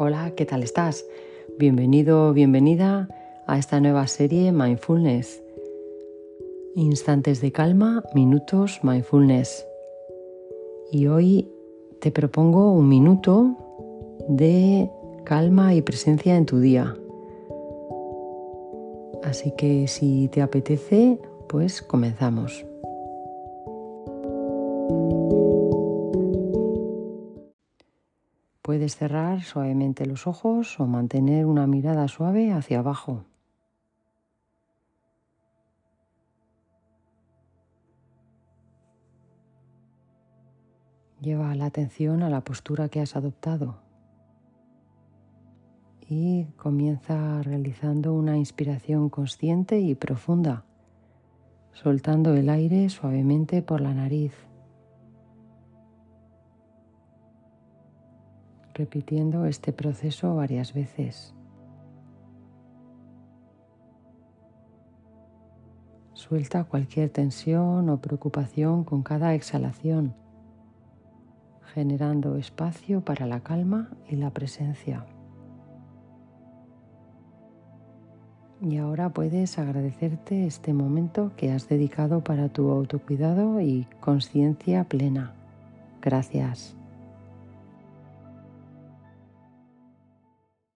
Hola, ¿qué tal estás? Bienvenido, bienvenida a esta nueva serie Mindfulness. Instantes de calma, minutos mindfulness. Y hoy te propongo un minuto de calma y presencia en tu día. Así que si te apetece, pues comenzamos. Puedes cerrar suavemente los ojos o mantener una mirada suave hacia abajo. Lleva la atención a la postura que has adoptado y comienza realizando una inspiración consciente y profunda, soltando el aire suavemente por la nariz. Repitiendo este proceso varias veces. Suelta cualquier tensión o preocupación con cada exhalación, generando espacio para la calma y la presencia. Y ahora puedes agradecerte este momento que has dedicado para tu autocuidado y conciencia plena. Gracias.